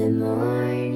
the morning.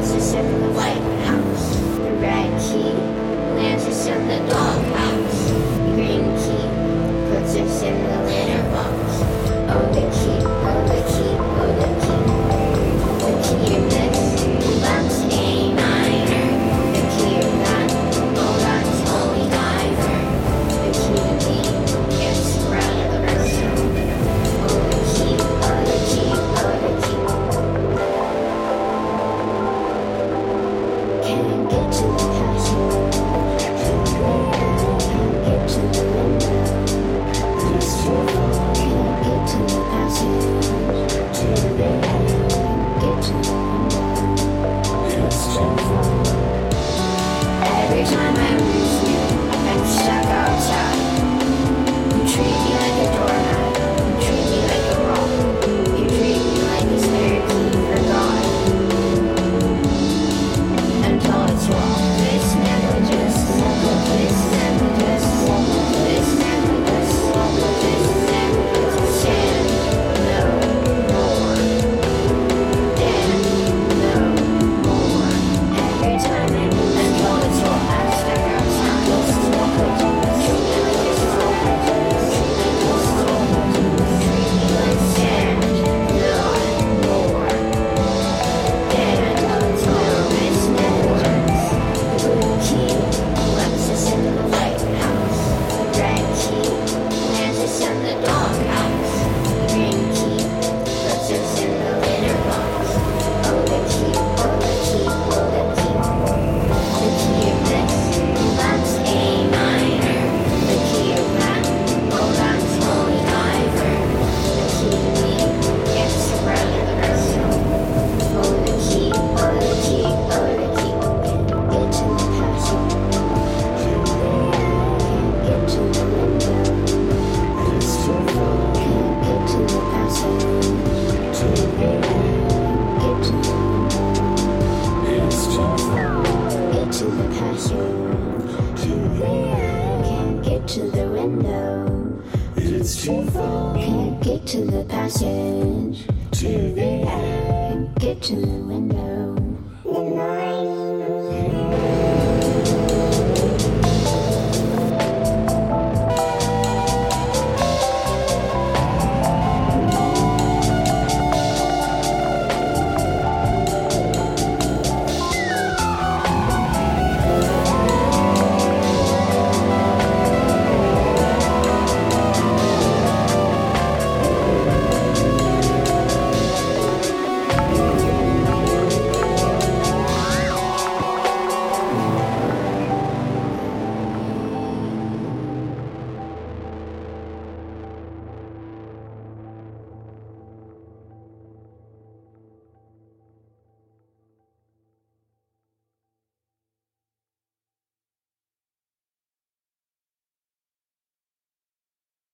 Lances in the White House. The Red Key lances in the Can't get to the window. It's too far. Can't get to the passage. Get to the window.